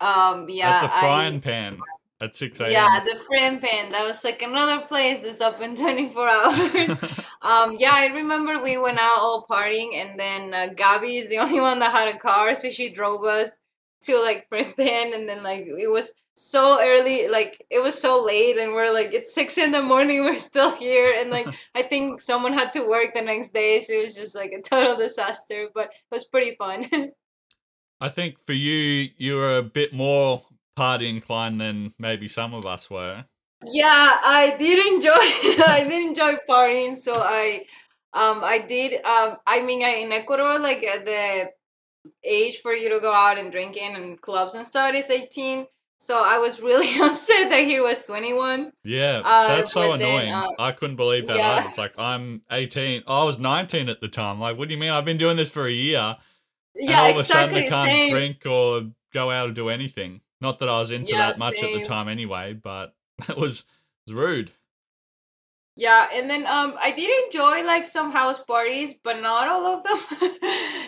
Um, yeah. At the I- frying pan at 6 a.m. Yeah, the Fryn' Pan. That was like another place that's open [LAUGHS] 24 hours. [LAUGHS] um, yeah, I remember we went out all partying, and then uh, Gabby is the [LAUGHS] only one that had a car, so she drove us to like Fryn' Pan, and then like it was so early, like it was so late, and we're like it's six in the morning, [LAUGHS] we're still here, and like [LAUGHS] I think someone had to work the next day, so it was just like a total disaster, but it was pretty fun. [LAUGHS] I think for you, you were a bit more party inclined than maybe some of us were. Yeah, I did enjoy. I did enjoy partying. So I, um, I did. Um, I mean, I, in Ecuador, like uh, the age for you to go out and drinking and clubs and stuff is eighteen. So I was really [LAUGHS] upset that he was twenty one. Yeah, Uh, that's so but then, annoying. uh, I couldn't believe that yeah. It's like I'm 18. Oh, I was 19 at the time. Like, what do you mean? I've been doing this for a year, and Yeah, all of a sudden. I can't Same. drink or go out or do anything. Not that I was into Yeah, that much at the time anyway, but [LAUGHS] it was, it was rude. Yeah, and then um, I did enjoy like some house parties, but not all of them.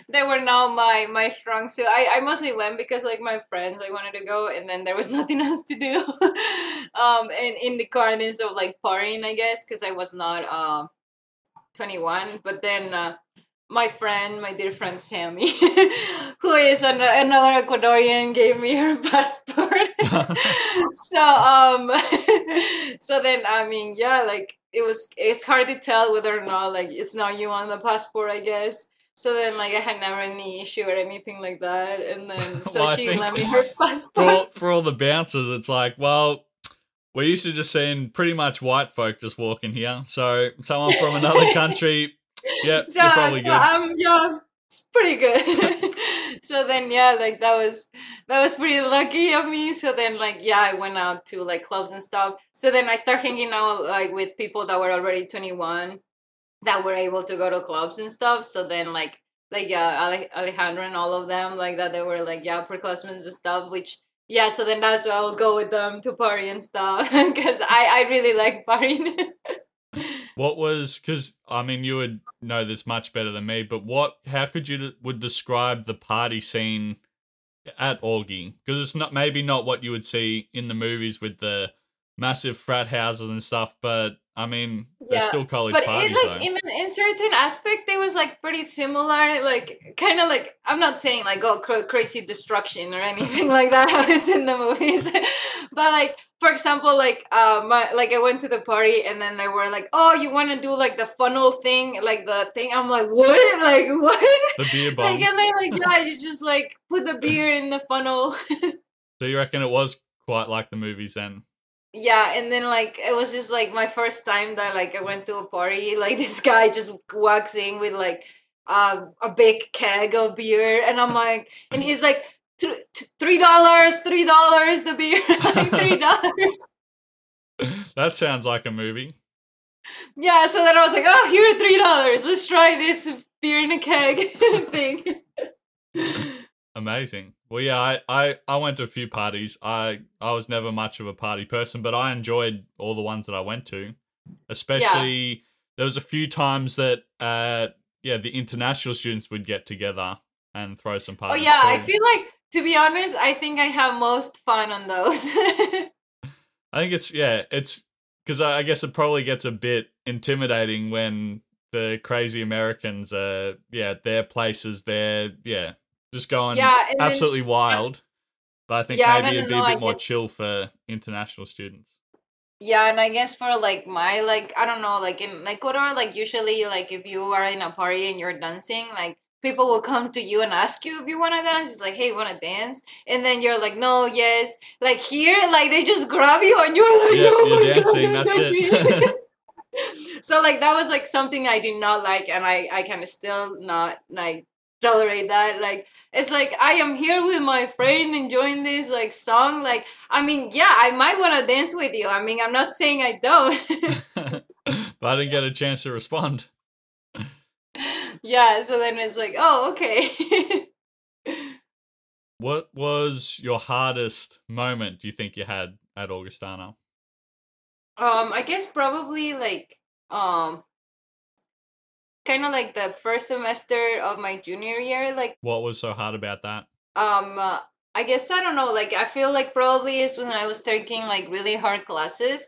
[LAUGHS] they were not my my strong suit. I I mostly went because like my friends like wanted to go, and then there was [LAUGHS] nothing else to do. [LAUGHS] um, and in the car and of like partying, I guess, because I was not um, twenty one. But then uh, my friend, my dear friend Sammy, who is an- another Ecuadorian, gave me her passport. so um, so then I mean, yeah, like it was. It's hard to tell whether or not like it's not you on the passport, I guess. So then, like, I had never any issue or anything like that, and then [LAUGHS] so Well, she lent me her [LAUGHS] for passport. all, for all the bouncers, it's like, well, we're used to just seeing pretty much white folk just walking here. So someone from another [LAUGHS] country, yep, so, you're probably so good. I'm yeah, it's pretty good. [LAUGHS] so then yeah, like that was that was pretty lucky of me. So then like yeah, I went out to like clubs and stuff. So then I start hanging out like with people that were already 21 that were able to go to clubs and stuff. So then like like yeah, Ale- Alejandro and all of them like that they were like yeah upperclassmen and stuff, which yeah, so then that's why I'll go with them to party and stuff [LAUGHS] because I I really like partying. [LAUGHS] What was because I mean you would know this much better than me, but what? How could you would describe the party scene at Augie? Because it's not maybe not what you would see in the movies with the massive frat houses and stuff, but I mean they're Yeah, still college but parties it like though. in in certain aspect it was like pretty similar like kind of like i'm not saying like oh cra- crazy destruction or anything [LAUGHS] like that happens in the movies [LAUGHS] but like for example like uh my like i went to the party and then they were like oh you want to do like the funnel thing like the thing i'm like what [LAUGHS] like what the beer bomb. like and they're like yeah you just like put the beer in the funnel so you reckon it was quite like the movies then? Yeah and then like it was just like my first time that like i went to a party [LAUGHS] like this guy just walks in with like um a big keg of beer and i'm like and he's like "Th- th- three dollars three dollars the beer [LAUGHS] like three dollars [LAUGHS] that sounds like a movie. yeah so then i was like oh here are three dollars let's try this beer in a keg thing Amazing. Well, yeah, I, I, I went to a few parties. I I was never much of a party person, but I enjoyed all the ones that I went to. Especially there was a few times that uh yeah the international students would get together and throw some parties. oh parties. yeah i feel like to be honest i think i have most fun on those [LAUGHS] I think it's yeah it's because I, I guess it probably gets a bit intimidating when the crazy Americans are yeah their places they're yeah just going yeah and then- absolutely wild. But I think Yeah, maybe it'd be no, a I bit more get- chill for international students. Yeah, and I guess for like my like I don't know, like in Ecuador, like usually like if you are in a party and you're dancing, like people will come to you and ask you if you want to dance. It's like, hey, want to dance? And then you're like, no, yes. Like here, like they just grab you and you're like, Yep, "Oh you're my God, that's it. [LAUGHS] so like that was like something I did not like, and I I kind of still not like tolerate that. Like it's like I am here with my friend enjoying this like song. Like I mean, yeah, I might want to dance with you. I mean, I'm not saying I don't. [LAUGHS] but I didn't get a chance to respond. [LAUGHS] yeah, so then it's like, oh, okay. [LAUGHS] What was your hardest moment do you think you had at Augustana? Um, I guess probably like um kind of like the first semester of my junior year like What was so hard about that? um uh, I guess I don't know like I feel like probably is when I was taking like really hard classes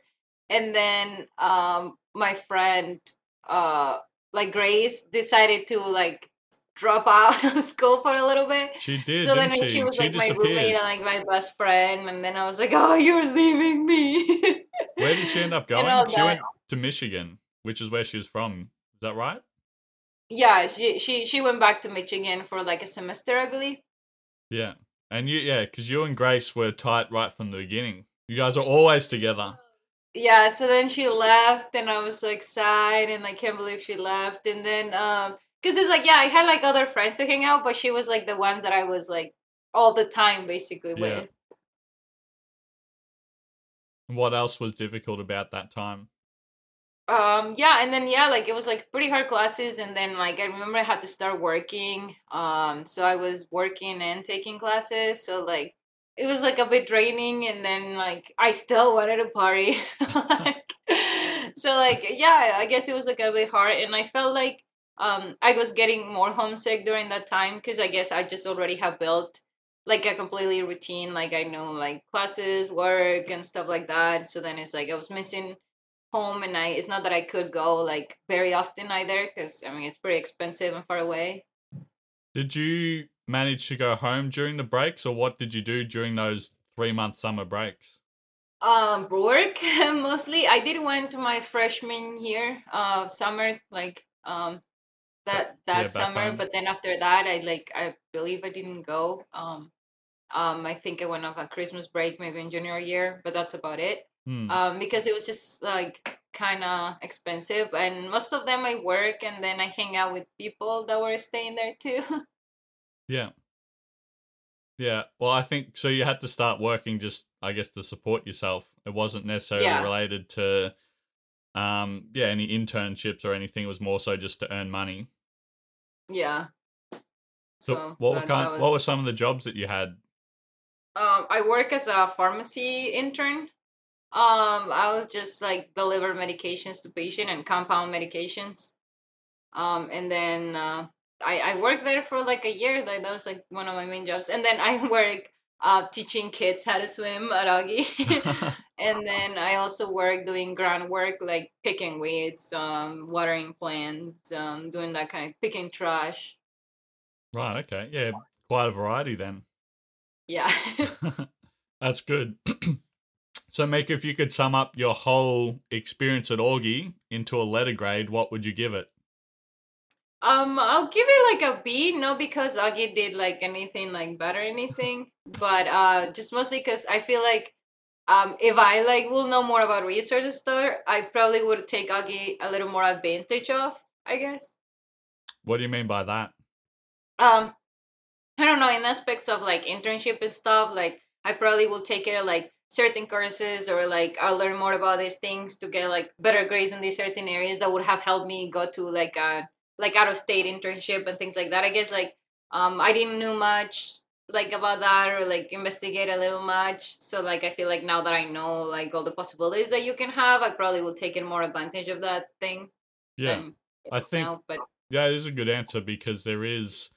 and then um my friend uh like Grace decided to like drop [LAUGHS] out of school for a little bit She did, so then she? she was she like my roommate and like my best friend and then I was like oh you're leaving me Where did she end up [LAUGHS] going? She that. went to Michigan, which is where she was from. Is that right? Yeah she she she went back to Michigan for like a semester I believe Yeah. And you, yeah, because you and Grace were tight right from the beginning. You guys are always together. yeah so then she left and i was like sad and i can't believe she left and then um because it's like yeah i had like other friends to hang out but she was like the ones that i was like all the time basically Yeah. with what else was difficult about that time? Um yeah and then yeah like it was like pretty hard classes and then like i remember i had to start working um so i was working and taking classes so like it was like a bit draining and then like i still wanted to party [LAUGHS] so like, so like yeah i guess it was like a bit hard and i felt like um i was getting more homesick during that time because i guess i just already have built like a completely routine like i know like classes work and stuff like that so then it's like i was missing home and I it's not that I could go like very often either because I mean it's pretty expensive and far away. Did you manage to go home during the breaks, or what did you do during those three month summer breaks? Um, work [LAUGHS] mostly. I did went to my freshman year, uh, summer like um that that Yeah, summer, home. but then after that I like I believe I didn't go. Um, um, I think I went off a Christmas break maybe in junior year, but that's about it. Hmm. um, because it was just like kind of expensive and most of them i work and then i hang out with people that were staying there too [LAUGHS] Yeah. Yeah. Well, I think so. You had to start working just, I guess, to support yourself. It wasn't necessarily Yeah. related to, um, yeah, any internships or anything. It was more so just to earn money. yeah So, what were kind? was- What were some of the jobs that you had? um i work as a pharmacy intern um i'll just like deliver medications to patient and compound medications um and then uh i i worked there for like a year like that was like one of my main jobs and then i [LAUGHS] work uh teaching kids how to swim at augie [LAUGHS] [LAUGHS] and then I also work doing groundwork like picking weeds, um, watering plants, um, doing that kind of picking trash. right. Okay. Yeah. Quite a variety then. Yeah. That's good. [CLEARS THROAT] so, Mica, if you could sum up your whole experience at Augie into a letter grade, what would you give it? um, I'll give it like a B, not because Augie did like anything like bad or anything, [LAUGHS] but uh, just mostly because I feel like um, if I like will know more about research stuff, I probably would take Augie a little more advantage of, I guess. What do you mean by that? um i don't know in aspects of like internship and stuff like i probably will take it like certain courses or like i'll learn more about these things to get like better grades in these certain areas that would have helped me go to like a like out of state internship and things like that i guess like um i didn't know much like about that or like investigate a little much so like i feel like now that i know like all the possibilities that you can have i probably will take in more advantage of that thing Yeah. I think now, but Yeah, it is a good answer because there is,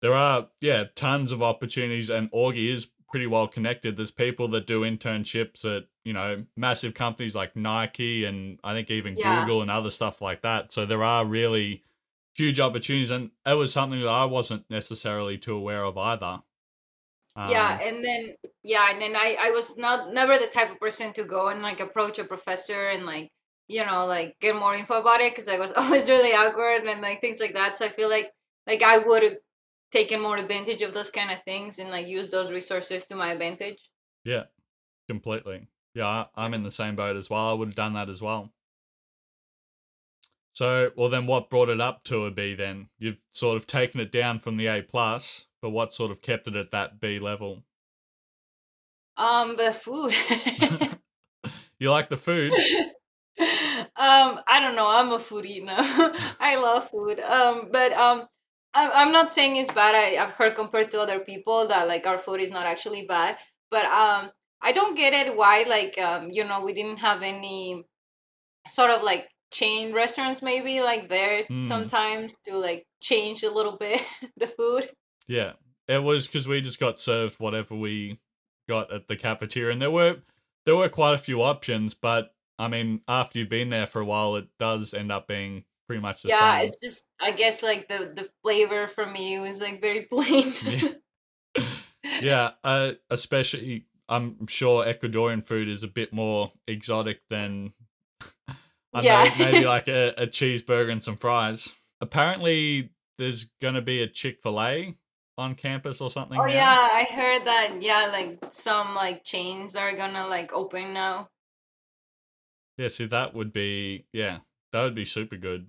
there are, yeah, tons of opportunities, and Augie is pretty well connected. There's people that do internships at, you know, massive companies like Nike and I think even Yeah. Google and other stuff like that. So there are really huge opportunities, and it was something that I wasn't necessarily too aware of either. yeah Um, and then yeah and then i i was not never the type of person to go and like approach a professor and like you know like get more info about it because i was [LAUGHS] always really awkward and like things like that so i feel like like i would taken more advantage of those kind of things and like use those resources to my advantage Yeah, completely. Yeah, I- I'm in the same boat as well. I would have done that as well. So, well, then what brought it up to a B? Then you've sort of taken it down from the A plus, but what sort of kept it at that B level? um the food [LAUGHS] [LAUGHS] You like the food? [LAUGHS] um i don't know i'm a foodie now i love food um but um i'm not saying it's bad I, i've heard compared to other people that like our food is not actually bad but um I don't get it why like um you know we didn't have any sort of like chain restaurants maybe like there Mm. sometimes to like change a little bit [LAUGHS] the food. Yeah, it was because we just got served whatever we got at the cafeteria, and there were there were quite a few options, but I mean, after you've been there for a while, it does end up being pretty much the yeah, same. it's just I guess like the the flavor for me was like very [LAUGHS] plain. [LAUGHS] Yeah. yeah, uh, especially I'm sure Ecuadorian food is a bit more exotic than [LAUGHS] I Yeah. know maybe like a, a cheeseburger and some fries. Apparently, there's gonna be a Chick Fil A on campus or something. Oh now. yeah, I heard that. Yeah, like some like chains are gonna like open now. yeah. See, that would be yeah, that would be super good.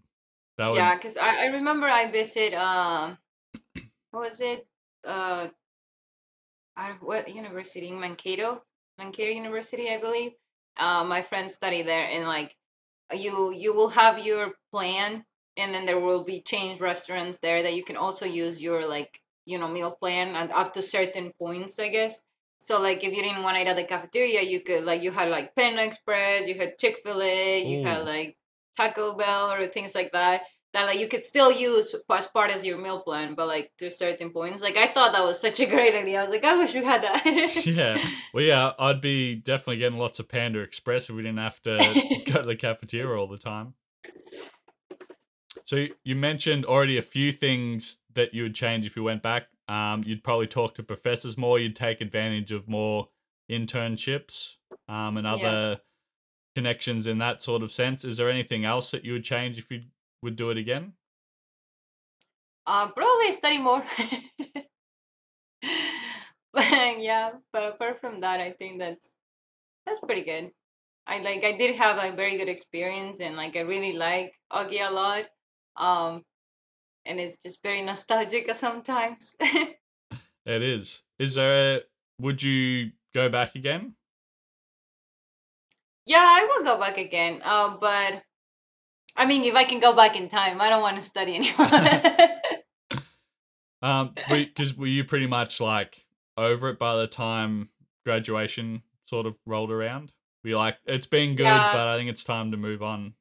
That would Yeah, because I, I remember I visit um what was it? Uh I, what university in Mankato? Mankato University, I believe. Uh, my friends study there and like you you will have your plan and then there will be change restaurants there that you can also use your like you know meal plan and up to certain points i guess so like if you didn't want to eat at the cafeteria you could like you had like Panda Express you had chick-fil-a you Ooh. had like taco bell or things like that that like you could still use as part of your meal plan but like to certain points like i thought that was such a [LAUGHS] great idea i was like i wish we had that [LAUGHS] yeah. Well, yeah, I'd be definitely getting lots of Panda Express if we didn't have to [LAUGHS] go to the cafeteria all the time. So you mentioned already a few things that you would change if you went back. Um, you'd probably talk to professors more. You'd take advantage of more internships um, and Yeah. Connections in that sort of sense. Is there anything else that you would change if you would do it again? Uh, probably study more. but [LAUGHS] yeah, but apart from that, I think that's that's pretty good. I like I did have like very good experience and like I really like Augie a lot. Um, and it's just very nostalgic sometimes. [LAUGHS] It is. Is there? A, would you go back again? Yeah, I will go back again. Um, but I mean, if I can go back in time, I don't want to study [LAUGHS] anymore. Um, because were you pretty much like over it by the time graduation sort of rolled around? Were you like, it's been good, Yeah. but I think it's time to move on?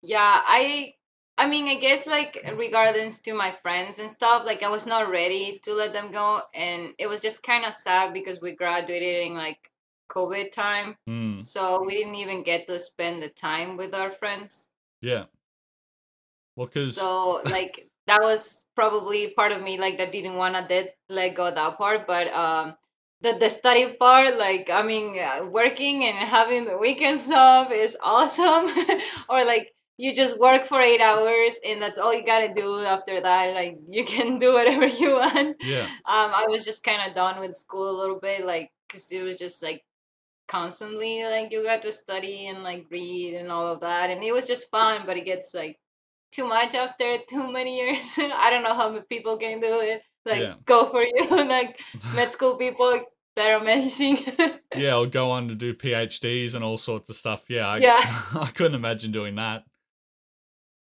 yeah i i mean i guess like regardless to my friends and stuff like i was not ready to let them go and it was just kind of sad because we graduated in like covid time Hmm. so we didn't even get to spend the time with our friends Yeah. Well, because so like [LAUGHS] that was probably part of me like that didn't want to let let go that part but um the, the study part like i mean uh, working and having the weekends off is awesome [LAUGHS] or like you just work for eight hours and that's all you gotta do after that like you can do [LAUGHS] whatever you want yeah, um i was just kind of done with school a little bit like because it was just like constantly like you got to study and like read and all of that and it was just fun but it gets like too much after [LAUGHS] too many years i don't know how many people can do it like Yeah. go for you [LAUGHS] like [LAUGHS] med school people they're amazing yeah, I'll go on to do PhDs and all sorts of stuff. Yeah, I, Yeah. I couldn't imagine doing that.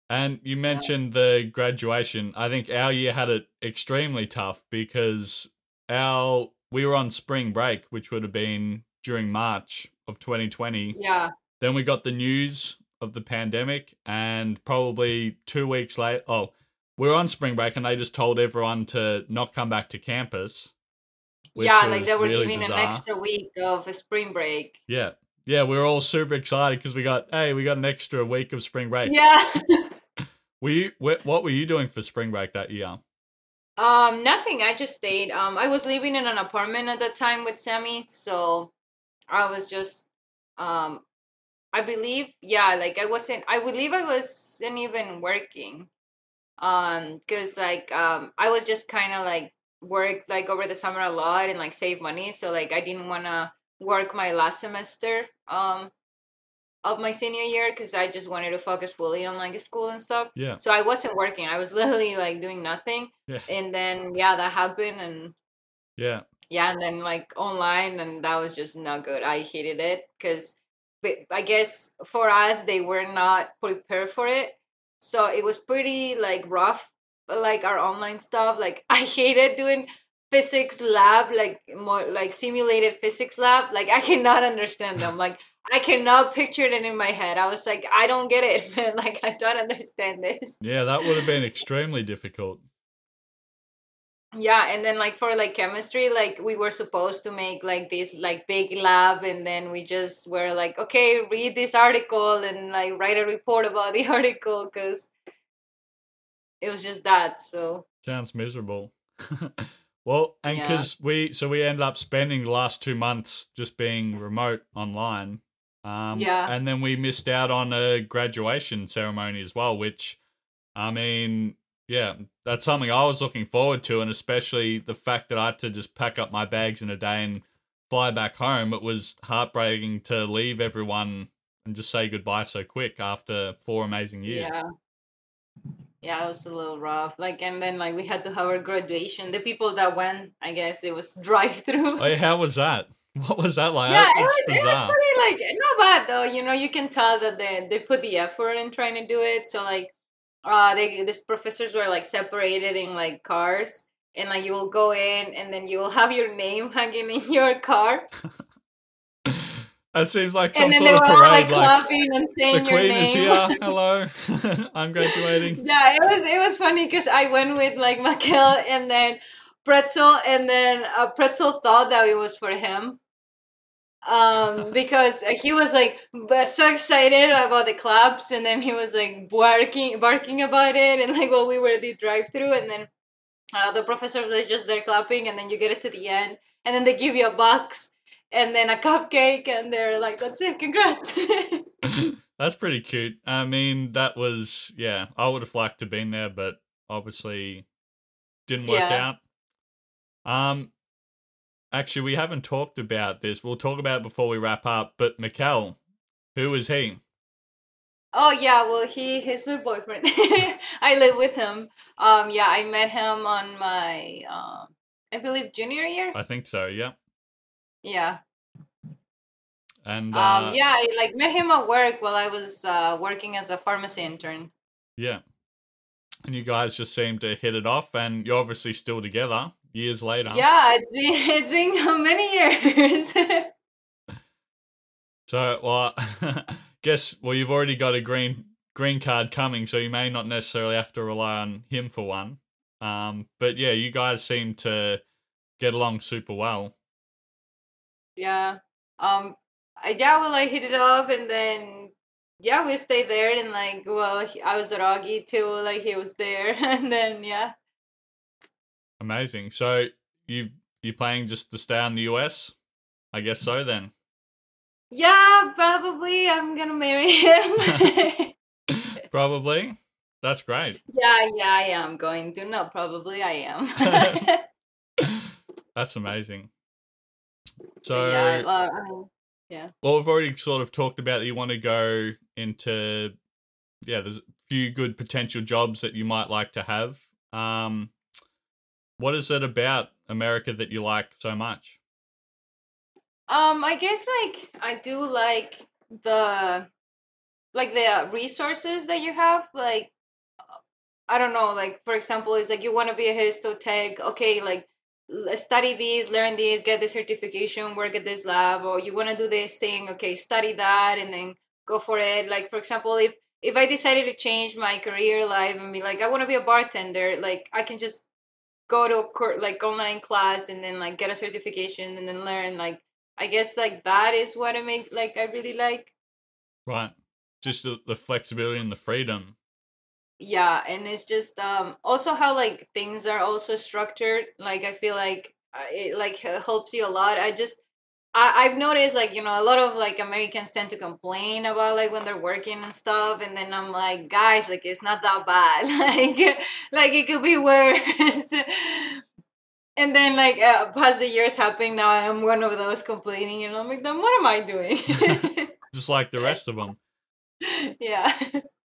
And you mentioned the graduation. I think our year had it extremely tough because our we were on spring break, which would have been during March of 2020. yeah Then we got the news of the pandemic, and probably two weeks later, oh, we were on spring break, and they just told everyone to not come back to campus. which yeah like they were really giving bizarre. an extra week of a spring break Yeah, yeah, we were all super excited because we got, hey, we got an extra week of spring break. yeah [LAUGHS] Were you, what were you doing for spring break that year? Um, nothing. I just stayed. Um, I was living in an apartment at that time with Sammy, so I was just, um, I believe, yeah, like I wasn't. I believe I wasn't even working, um, because like um, I was just kind of like work like over the summer a lot and like save money, so like I didn't want to work my last semester, um, of my senior year because I just wanted to focus fully on like school and stuff. Yeah, So I wasn't working. I was [LAUGHS] literally like doing nothing. Yeah. And then yeah, that happened and yeah, yeah, and then like online and that was just not good. I hated it cuz I guess for us they were not prepared for it. So it was pretty like rough like our online stuff. Like [LAUGHS] I hated doing physics lab, like more like simulated physics lab, like I cannot understand them. [LAUGHS] Like I cannot picture it in my head. I was like, I don't get it, [LAUGHS] man. Like I don't understand this. Yeah, that would have been extremely difficult. Yeah, and then like for like chemistry, like we were supposed to make like this like big lab, and then we just were like, okay, read this article and like write a report about the [LAUGHS] article because it was just that. So Sounds miserable. [LAUGHS] well, and Yeah. because we so we ended up spending the last two months just being remote online. Um, Yeah. and then we missed out on a graduation ceremony as well, which, I mean, yeah, that's something I was looking forward to, and especially the fact that I had to just pack up my bags in a day and fly back home. It was heartbreaking to leave everyone and just say goodbye so quick after four amazing years. yeah. Yeah, it was a little rough. Like, and then like we had to have our graduation. The people that went, I guess it was [LAUGHS] drive through. Oh, how was that? [LAUGHS] What was that like? yeah, it was, it was bizarre. pretty like not bad though. You know, you can tell that they they put the effort in trying to do it. So like, uh, they these professors were like separated in like cars, and like you will go in, and then you will [LAUGHS] have your name hanging in your car, That seems like some sort of like parade. Like, clapping and the saying your queen name. is here. [LAUGHS] Hello, [LAUGHS] I'm graduating. yeah, it was it was funny because I went with like Makel and then Pretzel, and then uh, Pretzel thought that it was for him. Um, [LAUGHS] because he was like so excited about the claps, and then he was like barking, barking about it, and like while we were the drive-through, and then uh, the professor was just there clapping, and then you get it to the end, and then they give you a box, and then a cupcake, and they're like, "That's it, congrats." [LAUGHS] That's pretty cute. I mean, that was yeah. I would have liked to been there, but obviously didn't work Yeah. out. Um, actually, we haven't talked about this. We'll talk about it before we wrap up. But Mikkel, who is he? Oh yeah, well he he's my boyfriend. [LAUGHS] I live with him. Um yeah, I met him on my um I believe junior year. I think so. Yeah, Yeah. and uh, Um yeah, I like met him at work while I was uh working as a pharmacy intern. yeah. And you guys just seem to hit it off, and you're obviously still together years later. Yeah, it's been [LAUGHS] it's been [LAUGHS] many years. [LAUGHS] So, well, guess well, you've already got a green green card coming, so you may not necessarily have to rely on him for one. Um, but yeah, you guys seem to get along super well. yeah. Um I, yeah, well I hit it off and then yeah, we stayed there and like well I was at Augie too, like he was there and then yeah. Amazing. So you you planning just to stay in the US? I guess so then. Yeah, probably I'm gonna marry him. [LAUGHS] [LAUGHS] Probably. That's great. yeah, yeah, I am going to. No, probably I am. [LAUGHS] That's amazing. so, So, yeah, well, I yeah. well, we've already sort of talked about that you want to go into, yeah, there's a few good potential jobs that you might like to have. Um, what is it about America that you like so much? Um, I guess like I do like the like the resources that you have. Like, I don't know. Like for example, it's like you want to be a histotech. Okay, like study these, learn these, get the certification, work at this lab, or you want to do this thing. Okay, study that, and then go for it. Like for example, if if I decided to change my career life and be like, I want to be a bartender, like I can just go to a cour- like online class and then like get a certification and then learn like I guess like that is what I make like I really like. Right. Just the, the flexibility and the freedom. Yeah, and it's just um also how like things are also structured. Like I feel like uh, it like helps you a lot. I just I, I've noticed like you know a lot of like Americans tend to complain about like when they're working and stuff, and then I'm like, guys, like it's not that bad. [LAUGHS] like like it could be worse. and then like uh, past the years happening, now I'm one of those complaining, and I'm like, then what am I doing? [LAUGHS] Just like the rest of them. yeah.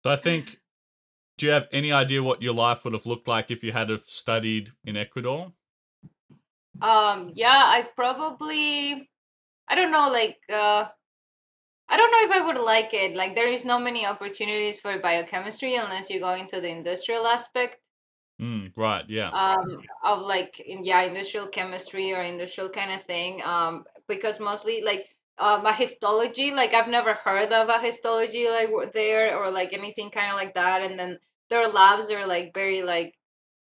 So I think, do you have any idea what your life would have looked like if you had have studied in Ecuador? Um, yeah, I probably I don't know, like uh I don't know if I would like it. Like there is no many opportunities for biochemistry unless you go into the industrial aspect. Mm, right. Yeah. um of like in, yeah industrial chemistry or industrial kind of thing um because mostly like um a histology like i've never heard of a histology like there or like anything kind of like that and then their labs are like very like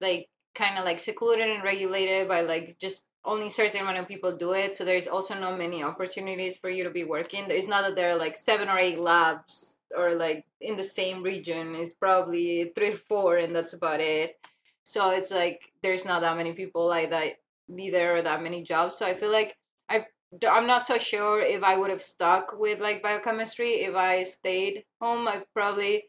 like kind of like secluded and regulated by like just only certain amount of people do it. So there's also not many opportunities for you to be working. It's not that there are like seven or eight labs or like in the same region. It's probably three or four and that's about it. So it's like there's not that many people like that neither or that many jobs. So i feel like i i'm not so sure if i would have stuck with like biochemistry. If i stayed home i probably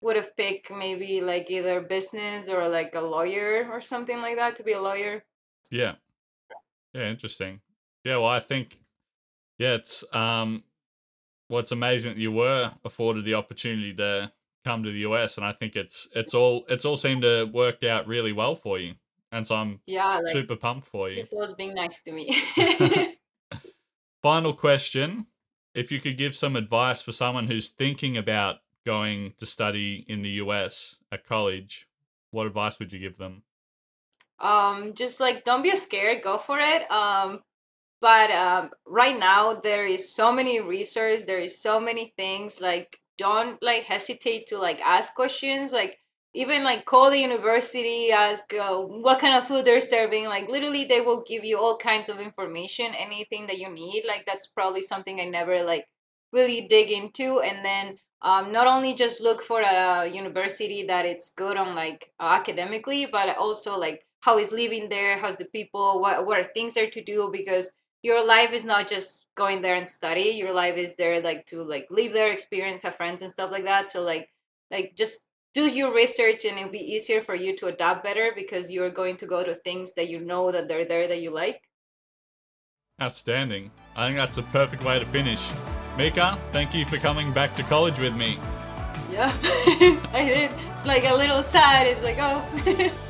would have picked maybe like either business or like a lawyer or something like that to be a lawyer. Yeah. Yeah, interesting. Yeah, well, I think yeah, it's um what's amazing that you were afforded the opportunity to come to the US and I think it's it's all it's all seemed to work out really well for you. And so I'm yeah like super pumped for you. it was being nice to me [LAUGHS] [LAUGHS] Final question, if you could give some advice for someone who's thinking about going to study in the US at college, what advice would you give them? Um just like don't be scared go for it um but um right now there is so many research there is so many things like don't like hesitate to like ask questions like even like call the university ask uh, what kind of food they're serving like literally they will give you all kinds of information anything that you need like that's probably something i never like really dig into and then um, not only just look for a university that it's good on like academically but also like how is living there how's the people what, what are things there to do because your life is not just going there and study your life is there like to like live there experience have friends and stuff like that so like like just do your research and it'll be easier for you to adapt better because you're going to go to things that you know that they're there that you like Outstanding. I think that's a perfect way to finish. Mica, thank you for coming back to college with me. yeah [LAUGHS] i did it's like a little sad it's like oh [LAUGHS]